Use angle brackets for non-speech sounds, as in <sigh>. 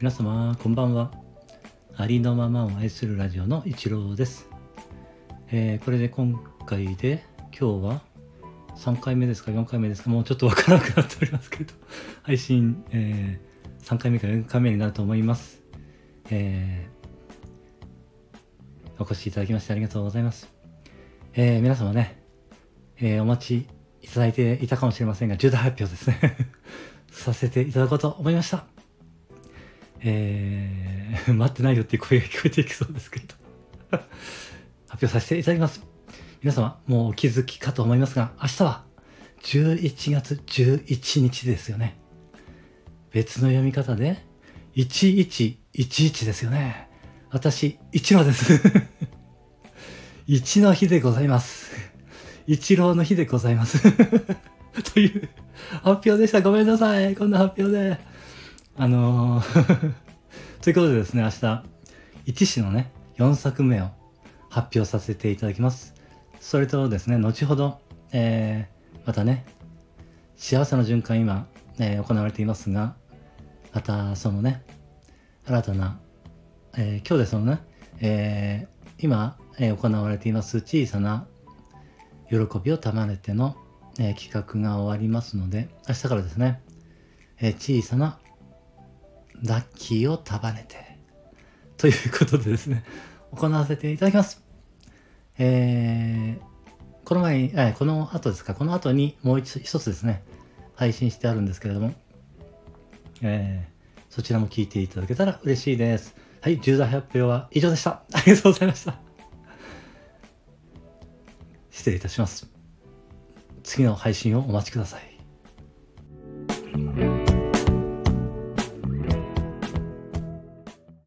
皆様こんばんは。ありのままを愛するラジオの一郎です、えーこれで今回で今日は3回目ですか4回目ですかもうちょっとわからなくなっておりますけど <laughs> 配信、えー3回目か4回目になると思います、えーお越しいただきましてありがとうございます、えー皆様ね、えーお待ちいただいていたかもしれませんが重大発表ですね。<laughs> させていただこうと思いました。えー <laughs> 待ってないよっていう声が聞こえていきそうですけど。<laughs> 発表させていただきます。皆様もうお気づきかと思いますが明日は11月11日ですよね。別の読み方で1111ですよね。私一郎です。<laughs> 一の日でございます。一郎の日でございます。という発表でした。ごめんなさい。こんな発表で。あのー <laughs> ということでですね、明日、一詩のね、4作目を発表させていただきます。それとですね、後ほど、えー、またね、幸せの循環今、えー行われていますが、またそのね、新たな、えー今日でそのね、えー今、えー行われています小さな喜びを賜れての、えー企画が終わりますので、明日からですね、えー小さなラッキーを束ねて。ということでですね、行わせていただきます。えー、この前に、えこの後ですか、この後にもう一つですね、配信してあるんですけれども、えー、そちらも聞いていただけたら嬉しいです。はい、重大発表は以上でした。<laughs> ありがとうございました。失礼いたします。次の配信をお待ちください。